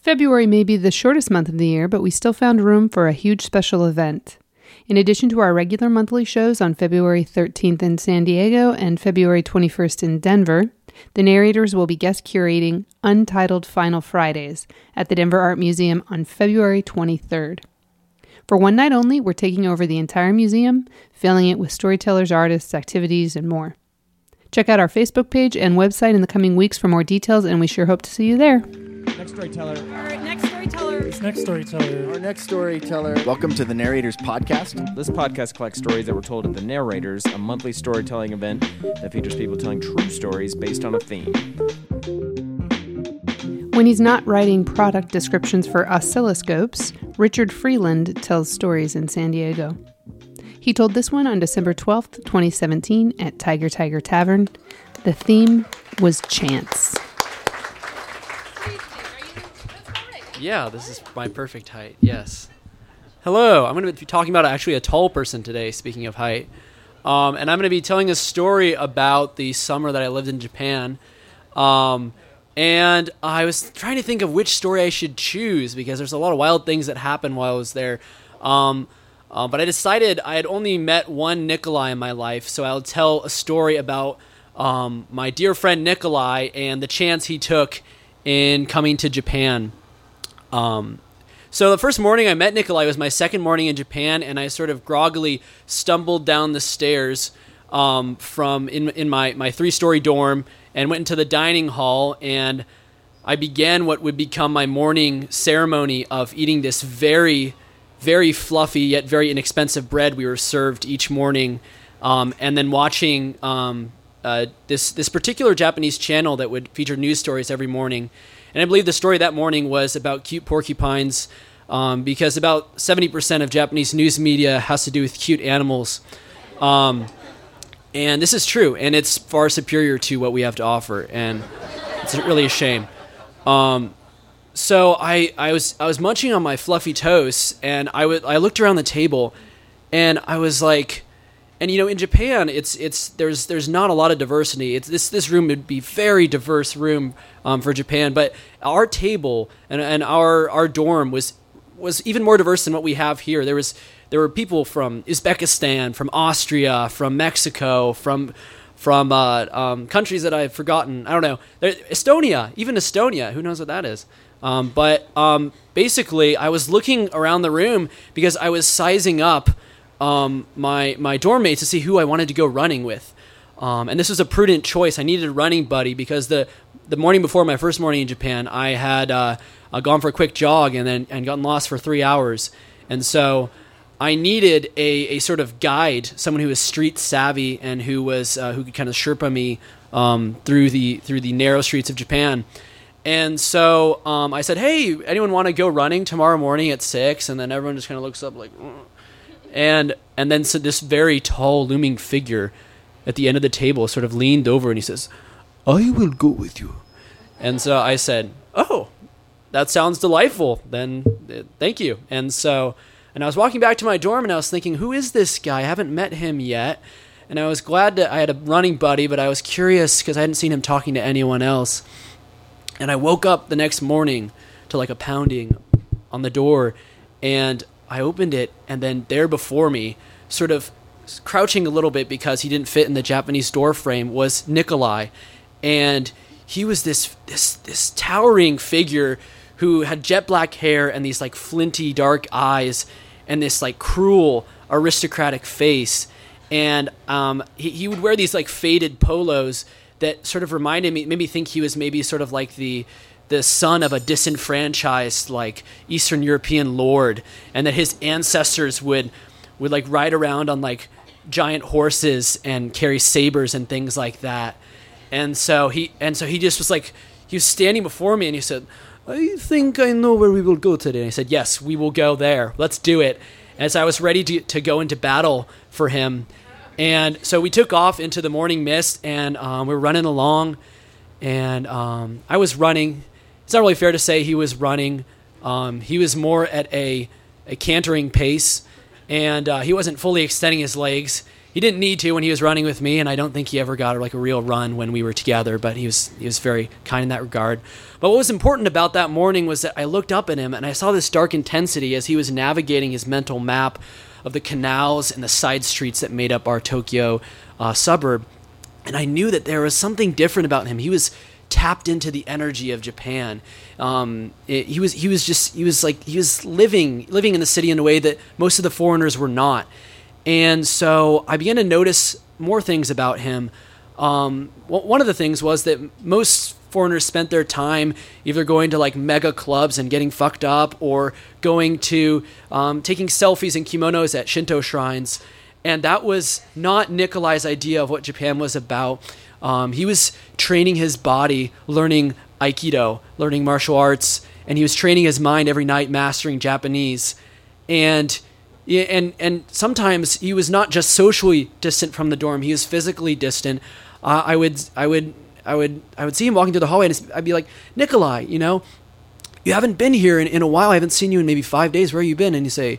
February may be the shortest month of the year, but we still found room for a huge special event. In addition to our regular monthly shows on February 13th in San Diego and February 21st in Denver, the narrators will be guest curating Untitled Final Fridays at the Denver Art Museum on February 23rd. For one night only, we're taking over the entire museum, filling it with storytellers, artists, activities, and more. Check out our Facebook page and website in the coming weeks for more details, and we sure hope to see you there. Next storyteller. Our next storyteller. Next storyteller. Our next storyteller. Welcome to the Narrators Podcast. This podcast collects stories that were told at the Narrators, a monthly storytelling event that features people telling true stories based on a theme. When he's not writing product descriptions for oscilloscopes, Richard Freeland tells stories in San Diego. He told this one on December 12th, 2017, at Tiger Tiger Tavern. The theme was chance. Yeah, this is my perfect height. Yes. Hello. I'm going to be talking about actually a tall person today, speaking of height. Um, and I'm going to be telling a story about the summer that I lived in Japan. Um, and I was trying to think of which story I should choose because there's a lot of wild things that happened while I was there. Um, uh, but I decided I had only met one Nikolai in my life, so I'll tell a story about um, my dear friend Nikolai and the chance he took in coming to Japan. Um, so the first morning I met Nikolai was my second morning in Japan, and I sort of groggily stumbled down the stairs um, from in in my my three story dorm and went into the dining hall and. I began what would become my morning ceremony of eating this very, very fluffy yet very inexpensive bread we were served each morning, um, and then watching um, uh, this this particular Japanese channel that would feature news stories every morning. And I believe the story that morning was about cute porcupines, um, because about 70% of Japanese news media has to do with cute animals. Um, and this is true, and it's far superior to what we have to offer, and it's really a shame. Um, so I, I was I was munching on my fluffy toast, and I would I looked around the table, and I was like, and you know in Japan it's it's there's there's not a lot of diversity. It's this this room would be very diverse room um, for Japan, but our table and and our our dorm was was even more diverse than what we have here. There was there were people from Uzbekistan, from Austria, from Mexico, from from uh, um, countries that I've forgotten. I don't know. There, Estonia, even Estonia. Who knows what that is? Um, but um, basically, I was looking around the room because I was sizing up um, my my dorm mates to see who I wanted to go running with. Um, and this was a prudent choice. I needed a running buddy because the the morning before my first morning in Japan, I had uh, uh, gone for a quick jog and then and gotten lost for three hours, and so I needed a, a sort of guide, someone who was street savvy and who was uh, who could kind of sherpa me um, through the through the narrow streets of Japan. And so um, I said, "Hey, anyone want to go running tomorrow morning at 6? And then everyone just kind of looks up like. And and then so this very tall looming figure at the end of the table sort of leaned over and he says, "I will go with you." And so I said, "Oh, that sounds delightful. Then uh, thank you." And so and I was walking back to my dorm and I was thinking, who is this guy? I haven't met him yet. And I was glad that I had a running buddy, but I was curious because I hadn't seen him talking to anyone else. And I woke up the next morning to like a pounding on the door and I opened it and then there before me, sort of crouching a little bit because he didn't fit in the Japanese door frame, was Nikolai. And he was this this this towering figure who had jet black hair and these like flinty dark eyes and this like cruel aristocratic face and um, he, he would wear these like faded polos that sort of reminded me made me think he was maybe sort of like the the son of a disenfranchised like eastern european lord and that his ancestors would would like ride around on like giant horses and carry sabers and things like that and so he and so he just was like he was standing before me and he said I think I know where we will go today. And I said, Yes, we will go there. Let's do it. As I was ready to, to go into battle for him. And so we took off into the morning mist and um, we were running along. And um, I was running. It's not really fair to say he was running. Um, he was more at a, a cantering pace. And uh, he wasn't fully extending his legs. he didn't need to when he was running with me, and I don't think he ever got like a real run when we were together. But he was he was very kind in that regard. But what was important about that morning was that I looked up at him and I saw this dark intensity as he was navigating his mental map of the canals and the side streets that made up our Tokyo uh, suburb, and I knew that there was something different about him. He was tapped into the energy of Japan. Um, it, he was he was just he was like he was living living in the city in a way that most of the foreigners were not. And so I began to notice more things about him. Um, one of the things was that most foreigners spent their time either going to like mega clubs and getting fucked up or going to um, taking selfies in kimonos at Shinto shrines. And that was not Nikolai's idea of what Japan was about. Um, he was training his body, learning Aikido, learning martial arts, and he was training his mind every night, mastering Japanese. And and and sometimes he was not just socially distant from the dorm; he was physically distant. Uh, I would I would I would I would see him walking through the hallway, and I'd be like, Nikolai, you know, you haven't been here in, in a while. I haven't seen you in maybe five days. Where have you been? And you say,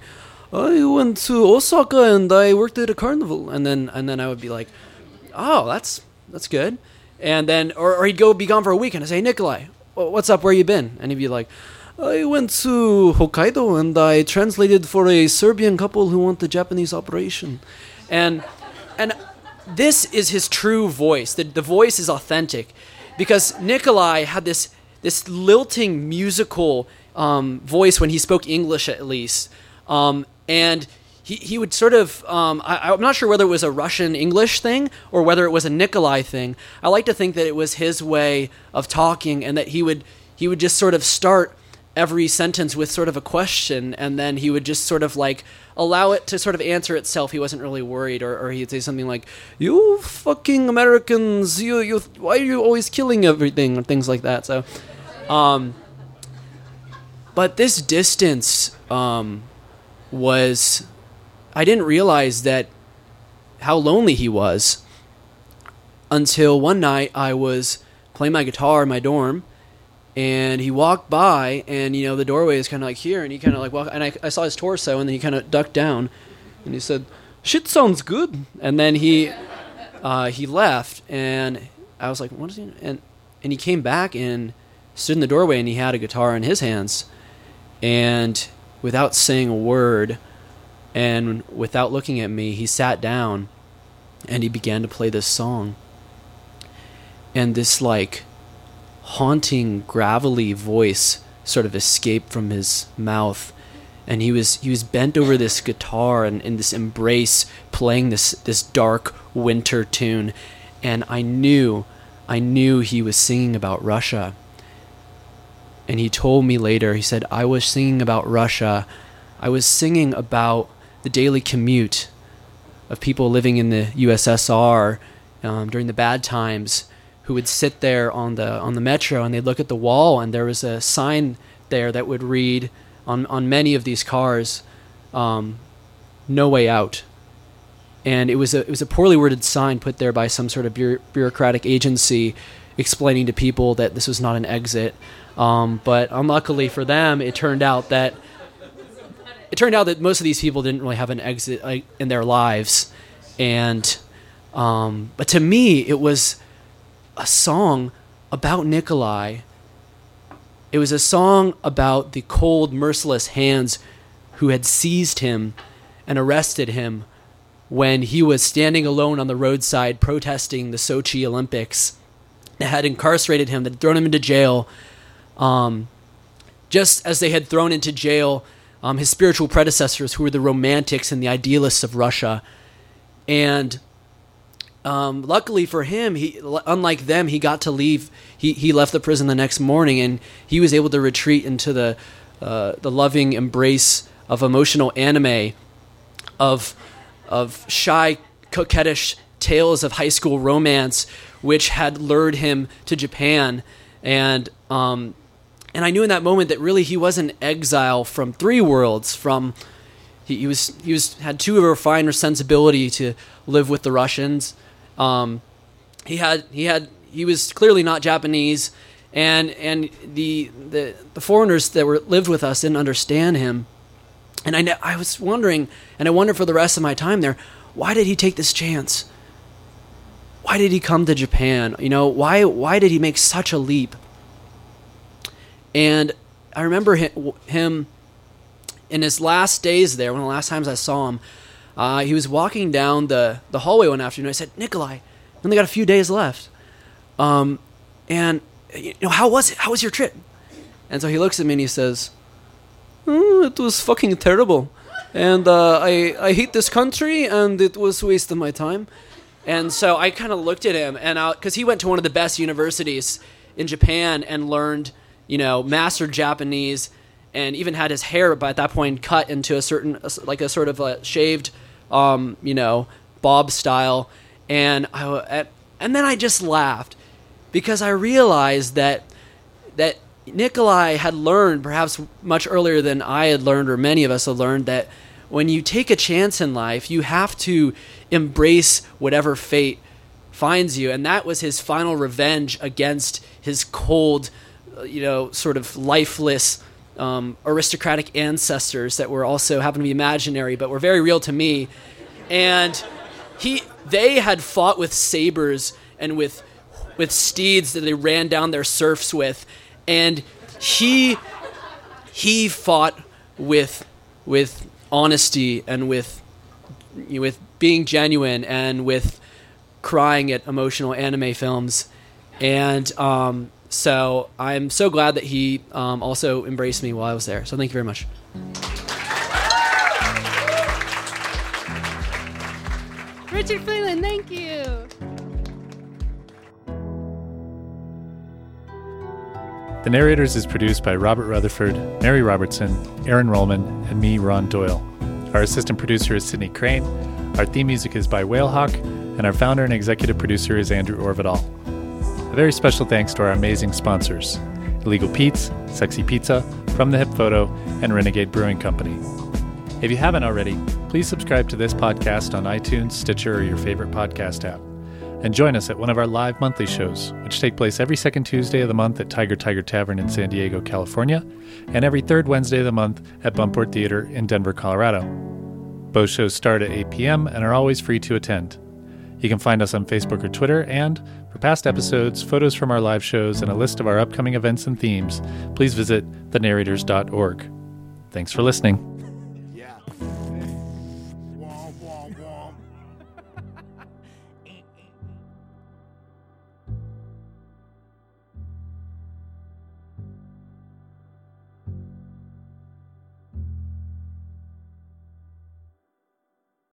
I went to Osaka and I worked at a carnival. And then and then I would be like, oh, that's that's good. And then or, or he'd go be gone for a week, and I say, Nikolai, what's up? Where you been? And he'd be like. I went to Hokkaido and I translated for a Serbian couple who want the Japanese operation. And and this is his true voice. The, the voice is authentic because Nikolai had this this lilting musical um, voice when he spoke English, at least, um, and he, he would sort of um, I, am not sure whether it was a Russian English thing or whether it was a Nikolai thing. I like to think that it was his way of talking, and that he would he would just sort of start every sentence with sort of a question and then he would just sort of like allow it to sort of answer itself. He wasn't really worried or, or he'd say something like you fucking americans you you why are you always killing everything? or things like that. So um but this distance um was i didn't realize that how lonely he was until one night i was playing my guitar in my dorm and he walked by and you know the doorway is kind of like here and he kind of like walked and I, I saw his torso and then he kind of ducked down and he said shit sounds good. And then he uh, he left and i was like what is he and and he came back and stood in the doorway and he had a guitar in his hands and without saying a word and without looking at me he sat down and he began to play this song and this like haunting, gravelly voice sort of escaped from his mouth. And he was he was bent over this guitar and in this embrace, playing this this dark winter tune, and I knew, I knew he was singing about Russia. And he told me later, he said, I was singing about Russia. I was singing about the daily commute of people living in the USSR um, during the bad times who would sit there on the on the metro and they'd look at the wall and there was a sign there that would read on on many of these cars, um, "No way out." And it was a it was a poorly worded sign put there by some sort of bureaucratic agency, explaining to people that this was not an exit. Um, but unluckily for them, it turned out that it turned out that most of these people didn't really have an exit like, in their lives, and um, but to me, it was a song about Nikolai. It was a song about the cold, merciless hands who had seized him and arrested him when he was standing alone on the roadside protesting the Sochi Olympics. That had incarcerated him, that had thrown him into jail, um, just as they had thrown into jail um, his spiritual predecessors, who were the romantics and the idealists of Russia. And um, luckily for him, he unlike them, he got to leave. He he left the prison the next morning, and he was able to retreat into the uh, the loving embrace of emotional anime, of of shy, coquettish tales of high school romance, which had lured him to Japan, and um, and I knew in that moment that really he was an exile from three worlds, from he, he was he was had too of a refined sensibility to live with the Russians um, he had he had he was clearly not Japanese, and and the the the foreigners that were lived with us didn't understand him. And I I was wondering, and I wonder for the rest of my time there, why did he take this chance? Why did he come to Japan? You know, why why did he make such a leap? And I remember him in his last days there, one of the last times I saw him, uh, he was walking down the, the hallway one afternoon. I said, Nikolai, only got a few days left. Um, and, you know, how was it? How was your trip? And so he looks at me and he says, oh, It was fucking terrible. And uh, I, I hate this country and it was wasting my time. And so I kind of looked at him, and because he went to one of the best universities in Japan and learned, you know, mastered Japanese and even had his hair by that point cut into a certain like a sort of a shaved um, you know bob style. And I and then I just laughed because I realized that that Nikolai had learned perhaps much earlier than I had learned or many of us had learned that when you take a chance in life you have to embrace whatever fate finds you. And that was his final revenge against his cold you know sort of lifeless um, aristocratic ancestors that were also happen to be imaginary, but were very real to me. And he, they had fought with sabers and with with steeds that they ran down their serfs with, and he he fought with with honesty and with with being genuine and with crying at emotional anime films, and um, so I'm so glad that he um, also embraced me while I was there. So thank you very much. Richard Freeland, thank you. The Narrators is produced by Robert Rutherford, Mary Robertson, Erin Rollman, and me, Ron Doyle. Our assistant producer is Sydney Crane. Our theme music is by Whalehawk, and our founder and executive producer is Andrew Orvedahl. A very special thanks to our amazing sponsors Illegal Pete's, Sexy Pizza, From the Hip Photo, and Renegade Brewing Company. If you haven't already, please subscribe to this podcast on iTunes, Stitcher, or your favorite podcast app. And join us at one of our live monthly shows, which take place every second Tuesday of the month at Tiger Tiger Tavern in San Diego, California, and every third Wednesday of the month at Buntport Theater in Denver, Colorado. Both shows start at 8 p.m. and are always free to attend. You can find us on Facebook or Twitter, and for past episodes, photos from our live shows, and a list of our upcoming events and themes, please visit thenarrators.org. Thanks for listening.